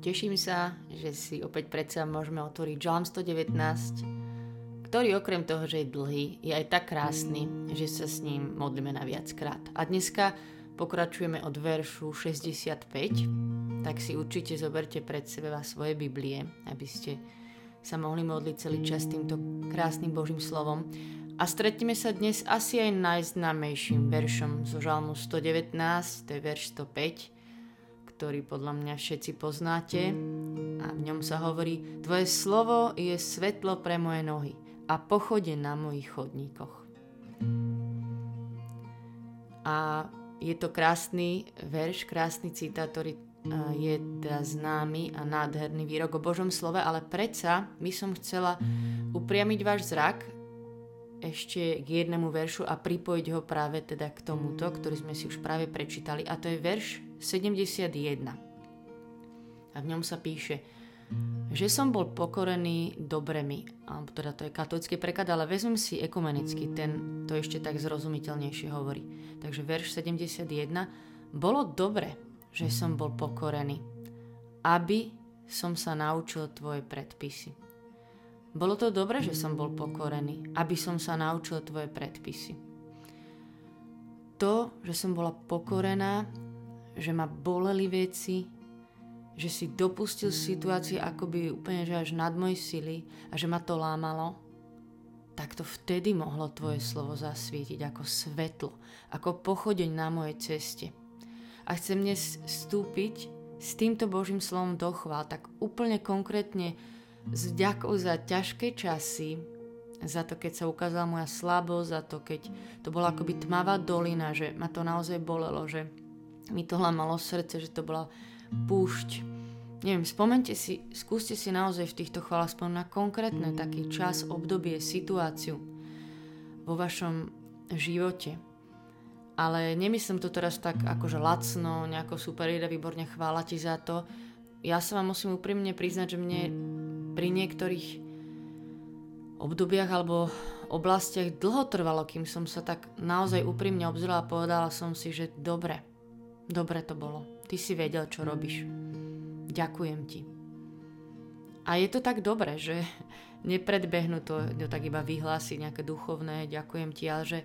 Teším sa, že si opäť predsa môžeme otvoriť Žalm 119, ktorý okrem toho, že je dlhý, je aj tak krásny, že sa s ním modlíme na viackrát. A dneska pokračujeme od veršu 65, tak si určite zoberte pred seba svoje Biblie, aby ste sa mohli modliť celý čas týmto krásnym Božím slovom. A stretneme sa dnes asi aj najznámejším veršom zo Žalmu 119, to je verš 105, ktorý podľa mňa všetci poznáte. A v ňom sa hovorí, Tvoje slovo je svetlo pre moje nohy a pochode na mojich chodníkoch. A je to krásny verš, krásny citát, ktorý je teda známy a nádherný výrok o Božom slove, ale predsa by som chcela upriamiť váš zrak ešte k jednému veršu a pripojiť ho práve teda k tomuto, ktorý sme si už práve prečítali. A to je verš 71. A v ňom sa píše, že som bol pokorený dobremi, alebo teda to je katolický preklad, ale vezmem si ekumenicky, ten to ešte tak zrozumiteľnejšie hovorí. Takže verš 71, bolo dobre, že som bol pokorený, aby som sa naučil tvoje predpisy. Bolo to dobre, že som bol pokorený, aby som sa naučil tvoje predpisy. To, že som bola pokorená, že ma boleli veci, že si dopustil situácie akoby úplne že až nad moje sily a že ma to lámalo, tak to vtedy mohlo tvoje slovo zasvietiť ako svetlo, ako pochodeň na mojej ceste. A chcem dnes vstúpiť s týmto Božím slovom do chvál, tak úplne konkrétne s vďakou za ťažké časy, za to, keď sa ukázala moja slabosť, za to, keď to bola akoby tmavá dolina, že ma to naozaj bolelo, že mi to hlamalo srdce, že to bola púšť. Neviem, spomente si, skúste si naozaj v týchto chválach na konkrétne taký čas, obdobie, situáciu vo vašom živote ale nemyslím to teraz tak akože lacno, nejako super ide, výborne chvála ti za to. Ja sa vám musím úprimne priznať, že mne pri niektorých obdobiach alebo oblastiach dlho trvalo, kým som sa tak naozaj úprimne obzrela a povedala som si, že dobre, dobre to bolo. Ty si vedel, čo robíš. Ďakujem ti. A je to tak dobre, že nepredbehnú to, to tak iba vyhlásiť nejaké duchovné, ďakujem ti, ale že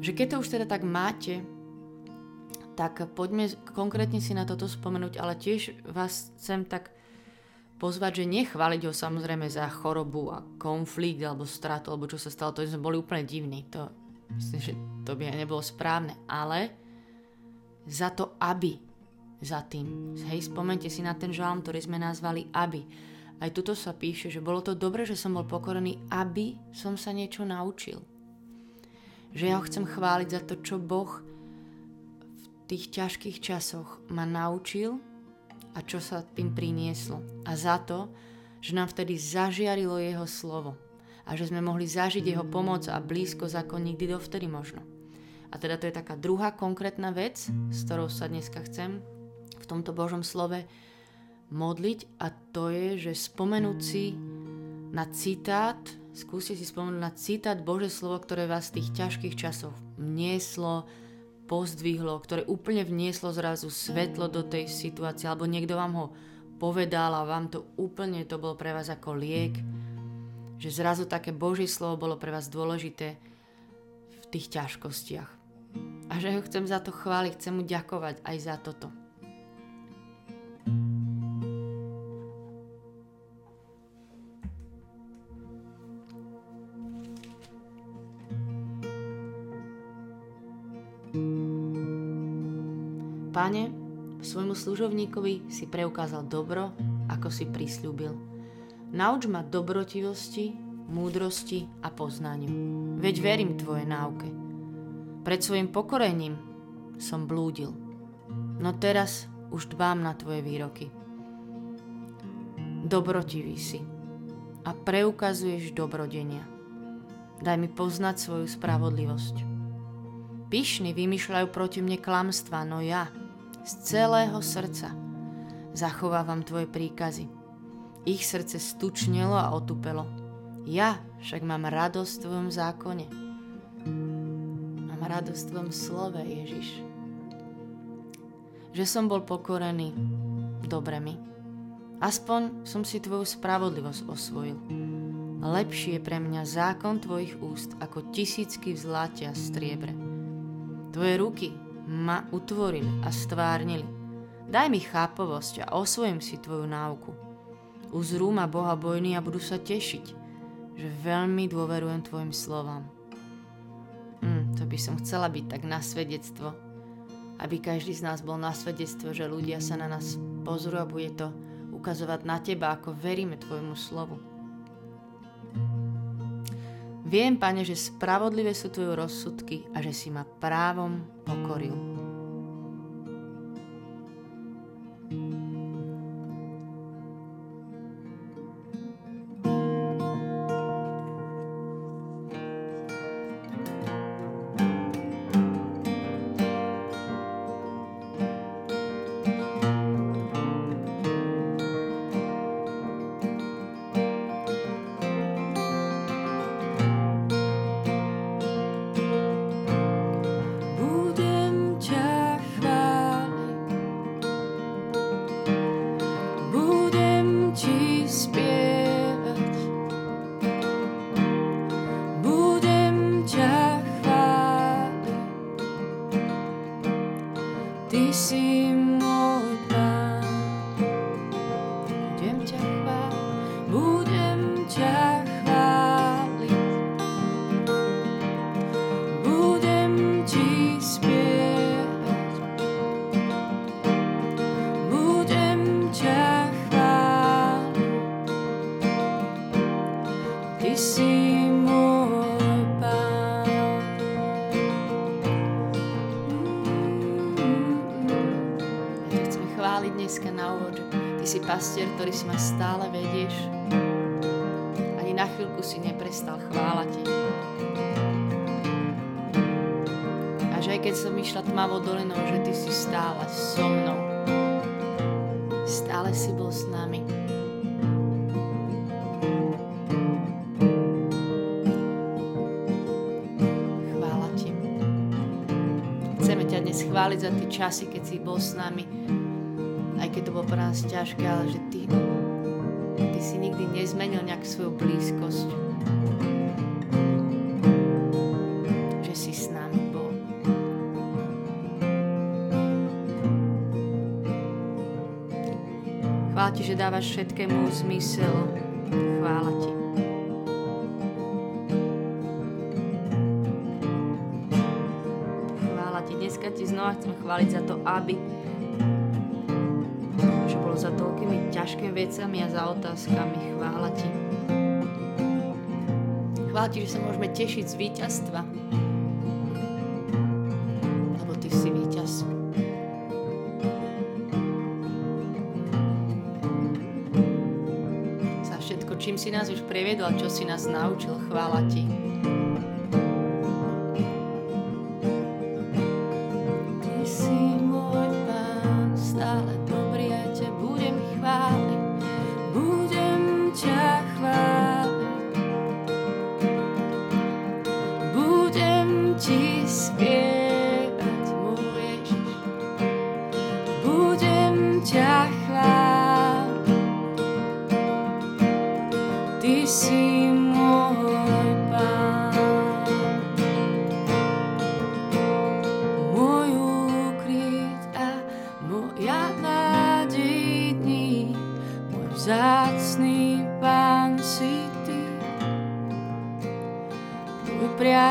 že keď to už teda tak máte, tak poďme konkrétne si na toto spomenúť, ale tiež vás chcem tak pozvať, že nechváliť ho samozrejme za chorobu a konflikt alebo stratu, alebo čo sa stalo, to sme boli úplne divní. To, myslím, že to by nebolo správne, ale za to, aby za tým. Hej, spomente si na ten žalm, ktorý sme nazvali aby. Aj tuto sa píše, že bolo to dobre, že som bol pokorený, aby som sa niečo naučil že ja ho chcem chváliť za to, čo Boh v tých ťažkých časoch ma naučil a čo sa tým prinieslo. A za to, že nám vtedy zažiarilo jeho slovo a že sme mohli zažiť jeho pomoc a blízkosť ako nikdy dovtedy možno. A teda to je taká druhá konkrétna vec, s ktorou sa dneska chcem v tomto Božom slove modliť. A to je, že spomenúť si na citát Skúste si spomenúť na citát Bože slovo, ktoré vás v tých ťažkých časoch vnieslo, pozdvihlo, ktoré úplne vnieslo zrazu svetlo do tej situácie, alebo niekto vám ho povedal a vám to úplne to bolo pre vás ako liek, že zrazu také Božie slovo bolo pre vás dôležité v tých ťažkostiach. A že ho chcem za to chváliť, chcem mu ďakovať aj za toto. Pane, svojmu služovníkovi si preukázal dobro, ako si prislúbil. Nauč ma dobrotivosti, múdrosti a poznaniu. Veď verím Tvoje náuke. Pred svojim pokorením som blúdil. No teraz už dbám na Tvoje výroky. Dobrotivý si a preukazuješ dobrodenia. Daj mi poznať svoju spravodlivosť. Pyšní vymýšľajú proti mne klamstva, no ja – z celého srdca zachovávam tvoje príkazy. Ich srdce stučnelo a otupelo. Ja však mám radosť v tvojom zákone. Mám radosť v tvojom slove, Ježiš. Že som bol pokorený, dobre. Aspoň som si tvoju spravodlivosť osvojil. Lepší je pre mňa zákon tvojich úst ako tisícky v zlate a striebre. Tvoje ruky ma utvorili a stvárnili. Daj mi chápovosť a osvojím si tvoju náuku. Uzrú ma Boha bojný a budú sa tešiť, že veľmi dôverujem tvojim slovám. Hm, to by som chcela byť tak na svedectvo, aby každý z nás bol na svedectvo, že ľudia sa na nás pozrú a bude to ukazovať na teba, ako veríme tvojmu slovu. Viem, pane, že spravodlivé sú tvoje rozsudky a že si ma právom pokoril. Pastier, ktorý si ma stále vedieš. Ani na chvíľku si neprestal chválať. A že aj keď som išla tmavo dolinou, že ty si stále so mnou. Stále si bol s nami. Chvála ti. Chceme ťa dnes chváliť za tie časy, keď si bol s nami aj keď to bolo pre nás ťažké, ale že ty, ty si nikdy nezmenil nejak svoju blízkosť. Že si s nami bol. Chvála ti, že dávaš všetkému zmysel. Chvála ti. Chvála ti. Dneska ti znova chcem chváliť za to, aby vecami a za otázkami. Chvála Ti. Chvála Ti, že sa môžeme tešiť z víťazstva. Lebo Ty si víťaz. Za všetko, čím si nás už previedol, čo si nás naučil, chvála Ti.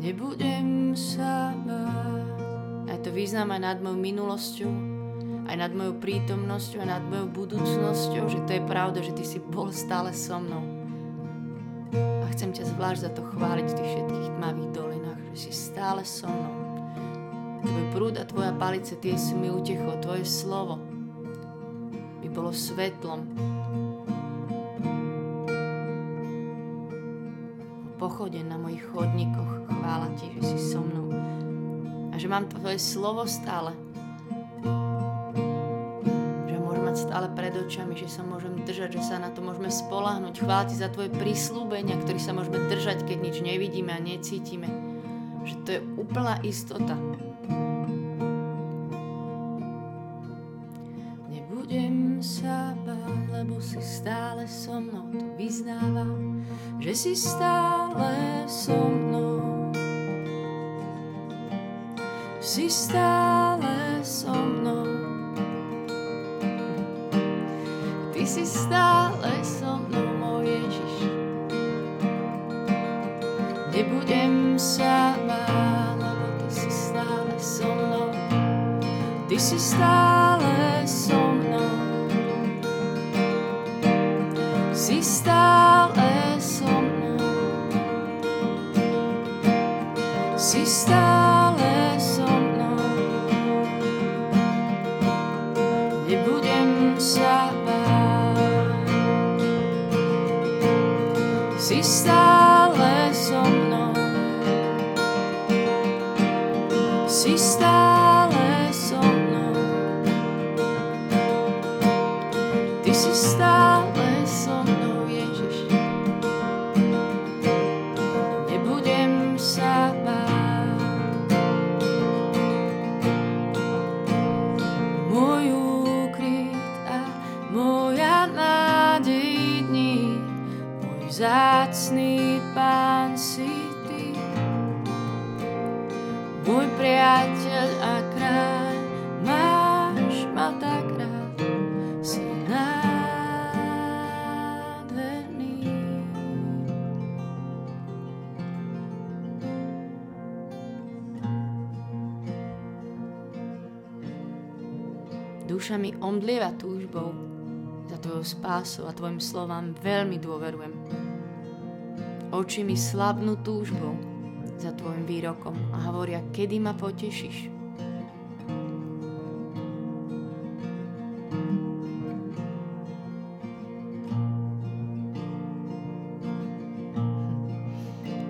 Nebudem sa báť. Aj to význam aj nad mojou minulosťou, aj nad mojou prítomnosťou, aj nad mojou budúcnosťou, že to je pravda, že ty si bol stále so mnou. A chcem ťa zvlášť za to chváliť v tých všetkých tmavých dolinách, že si stále so mnou. Tvoj prúd a tvoja palice, tie si mi utechol, tvoje slovo by bolo svetlom. Pochode na mojich chodníkoch, chvála ti, že si so mnou. A že mám tvoje slovo stále. Že môžem mať stále pred očami, že sa môžem držať, že sa na to môžeme spolahnuť. Chvála ti za tvoje prislúbenia, ktorý sa môžeme držať, keď nič nevidíme a necítime. Že to je úplná istota. si stále so mnou, to vyznávam, že si stále so mnou. Si stále so mnou. Ty si stále Duša mi omdlieva túžbou za tvojou spásou a tvojim slovám veľmi dôverujem. Oči mi slabnú túžbou za tvojim výrokom a hovoria, kedy ma potešíš.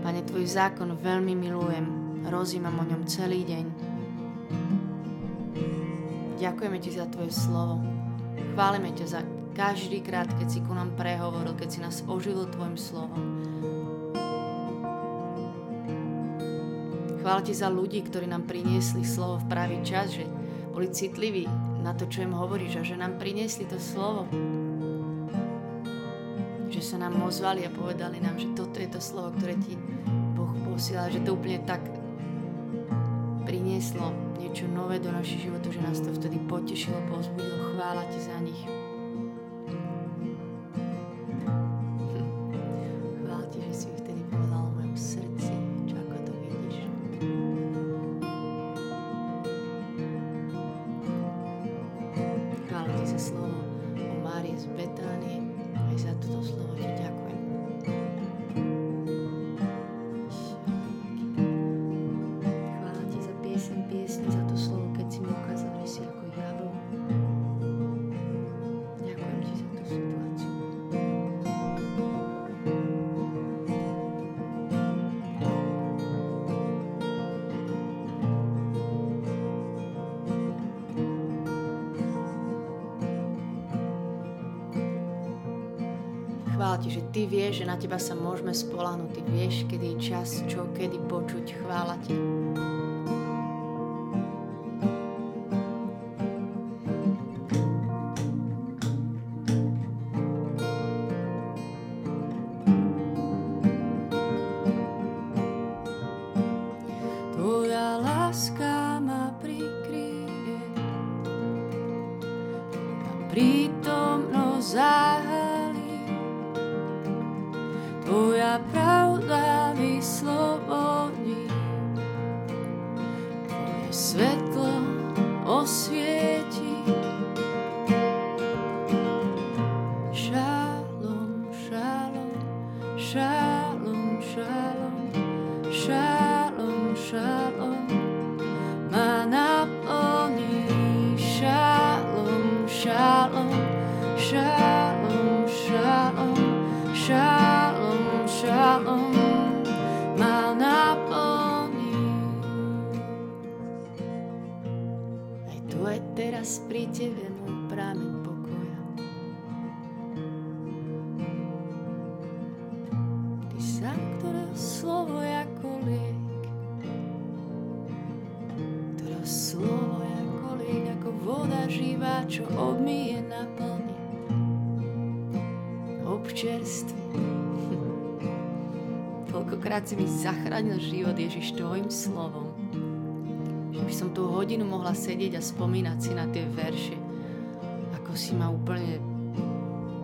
Pane, tvoj zákon veľmi milujem, rozímam o ňom celý deň. Ďakujeme ti za tvoje slovo. Chválime ťa za každý krát, keď si ku nám prehovoril, keď si nás oživil tvojim slovom. Chvála ti za ľudí, ktorí nám priniesli slovo v pravý čas, že boli citliví na to, čo im hovoríš a že nám priniesli to slovo. Že sa nám ozvali a povedali nám, že toto je to slovo, ktoré ti Boh posiela, že to úplne tak prinieslo niečo nové do našich životov, že nás to vtedy potešilo, pozbudilo. Chvála ti za nich. Ti, že ty vieš, že na teba sa môžeme spolahnuť. Ty vieš, kedy je čas, čo, kedy počuť. Chvála ti. Slovo je ako liek, ako voda živá, čo obmije naplne. Občerství. Koľkokrát si mi zachránil život Ježiš tvojim slovom. Že by som tú hodinu mohla sedieť a spomínať si na tie verše. Ako si ma úplne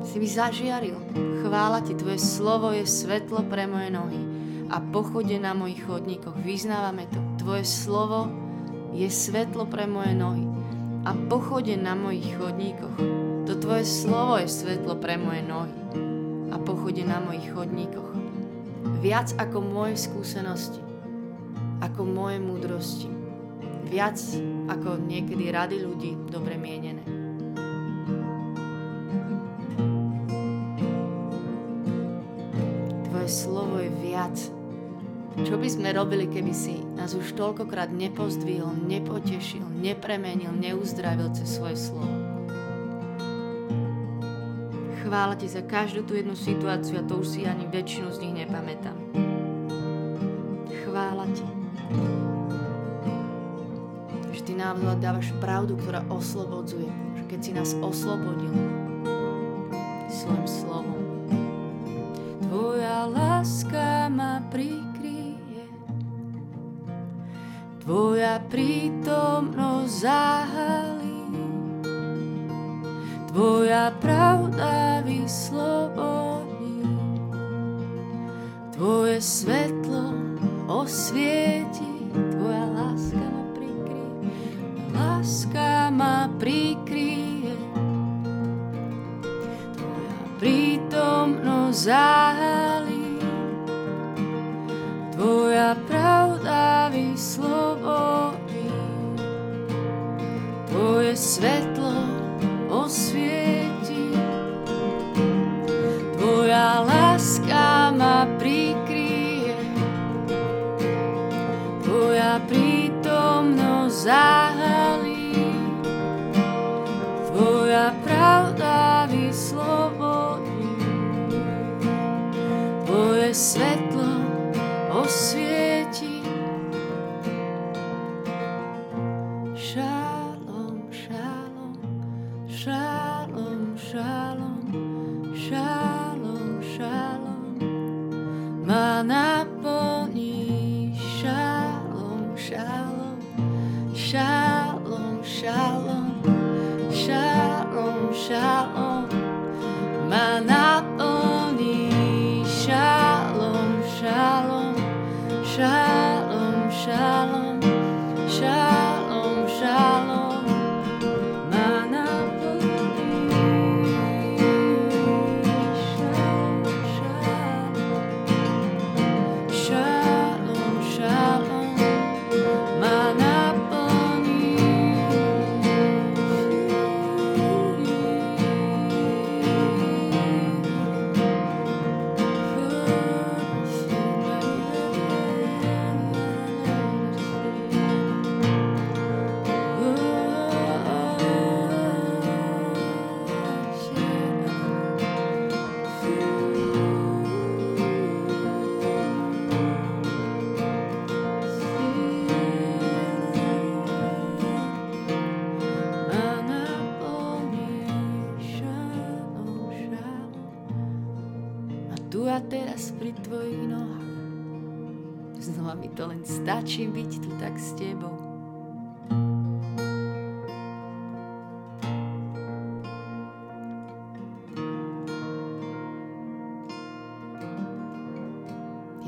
si mi zažiaril. Chvála ti, tvoje slovo je svetlo pre moje nohy a pochode na mojich chodníkoch. Vyznávame to. Tvoje slovo je svetlo pre moje nohy a pochode na mojich chodníkoch. To tvoje slovo je svetlo pre moje nohy a pochode na mojich chodníkoch. Viac ako moje skúsenosti, ako moje múdrosti, viac ako niekedy rady ľudí dobre mienené. Tvoje slovo je viac. Čo by sme robili, keby si nás už toľkokrát nepozdvihol, nepotešil, nepremenil, neuzdravil cez svoje slovo? Chvála ti za každú tú jednu situáciu a to už si ani väčšinu z nich nepamätám. Chvála ti. Že ty nám dávaš pravdu, ktorá oslobodzuje. Že keď si nás oslobodil svojim slovom. Tvoja láska ma prikryje. Prítomnosť zahalí. Tvoja pravda vyslobodí, Tvoje svetlo osvieti, Tvoja láska ma prikryje, láska ma prikryje. Tvoja prítomnosť zahalí, shalom, shalom, shalom. Manaponi, shalom, shalom, shalom, shalom, shalom, shalom.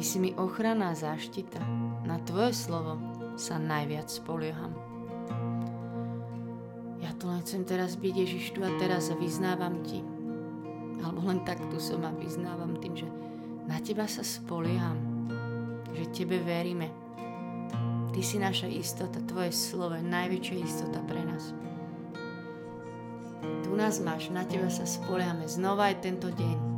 Si mi ochranná záštita na tvoje slovo sa najviac spolieham. Ja tu len chcem teraz byť Ježiš tu a teraz a vyznávam ti. Alebo len tak tu som a vyznávam tým, že na teba sa spolieham. Že tebe veríme. Ty si naša istota, tvoje slovo je najväčšia istota pre nás. Tu nás máš, na teba sa spoliehame znova aj tento deň.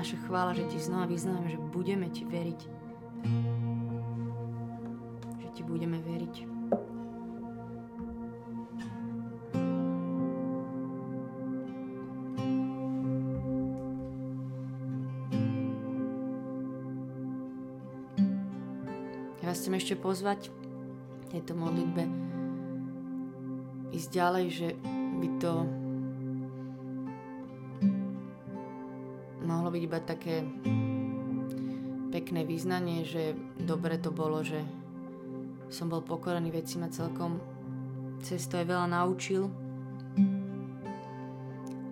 naša chvála, že ti znova vyznáme, že budeme ti veriť. Že ti budeme veriť. Vás chcem ešte pozvať v tejto modlitbe ísť ďalej, že by to byť iba také pekné význanie, že dobre to bolo, že som bol pokorený, veci ma celkom cez to aj veľa naučil.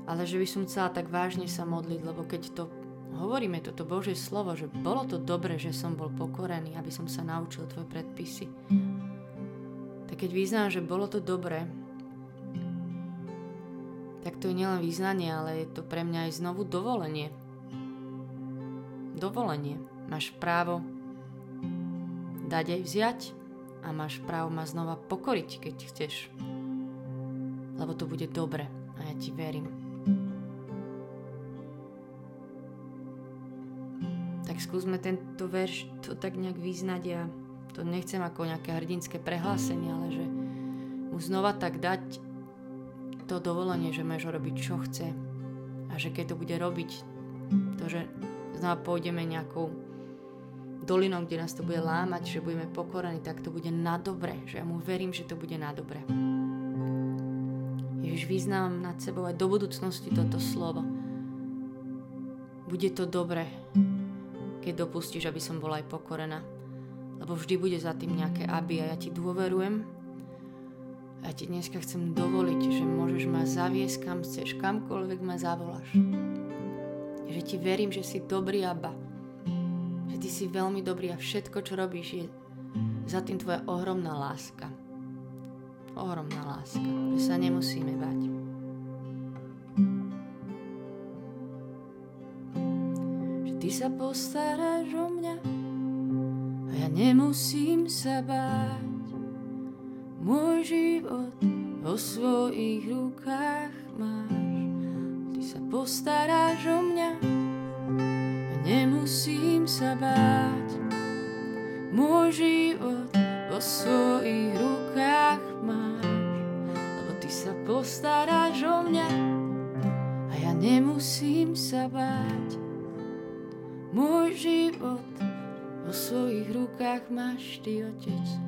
Ale že by som chcela tak vážne sa modliť, lebo keď to hovoríme, toto Božie slovo, že bolo to dobre, že som bol pokorený, aby som sa naučil tvoje predpisy. Tak keď význam, že bolo to dobré, tak to je nielen význanie, ale je to pre mňa aj znovu dovolenie dovolenie. Máš právo dať aj vziať a máš právo ma znova pokoriť, keď chceš. Lebo to bude dobre a ja ti verím. Tak skúsme tento verš to tak nejak vyznať. Ja to nechcem ako nejaké hrdinské prehlásenie, ale že mu znova tak dať to dovolenie, že máš robiť čo chce a že keď to bude robiť, to, že znova pôjdeme nejakou dolinou, kde nás to bude lámať, že budeme pokorení, tak to bude na dobre, že ja mu verím, že to bude na dobre. Ježiš, vyznám nad sebou aj do budúcnosti toto slovo. Bude to dobre, keď dopustíš, aby som bola aj pokorená. Lebo vždy bude za tým nejaké aby a ja ti dôverujem. Ja ti dneska chcem dovoliť, že môžeš ma zaviesť kam chceš, kamkoľvek ma zavoláš že ti verím, že si dobrý Abba. Že ty si veľmi dobrý a všetko, čo robíš, je za tým tvoja ohromná láska. Ohromná láska, že sa nemusíme bať. Že ty sa postaráš o mňa a ja nemusím sa báť. Môj život vo svojich rukách máš sa postaráš o mňa a nemusím sa báť. Môj život vo svojich rukách máš, lebo ty sa postaráš o mňa a ja nemusím sa báť. Môj život vo svojich rukách máš ty, Otec.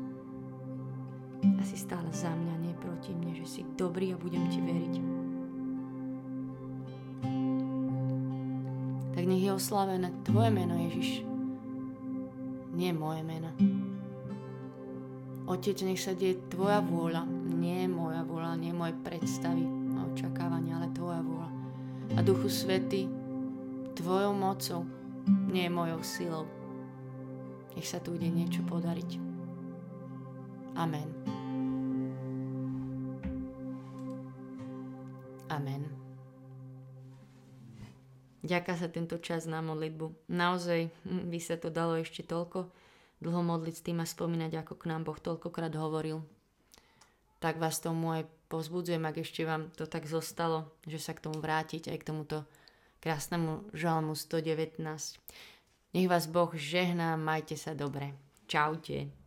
proti mne, že si dobrý a budem ti veriť. Tak nech je oslavené Tvoje meno, Ježiš nie moje meno. Otec, nech sa deje Tvoja vôľa, nie moja vôľa, nie moje predstavy a očakávania, ale Tvoja vôľa. A Duchu Svety, Tvojou mocou, nie mojou silou. Nech sa tu ide niečo podariť. Amen. Amen. Ďaká sa tento čas na modlitbu. Naozaj hm, by sa to dalo ešte toľko dlho modliť s tým a spomínať, ako k nám Boh toľkokrát hovoril. Tak vás tomu aj pozbudzujem, ak ešte vám to tak zostalo, že sa k tomu vrátiť aj k tomuto krásnemu žalmu 119. Nech vás Boh žehná, majte sa dobre. Čaute.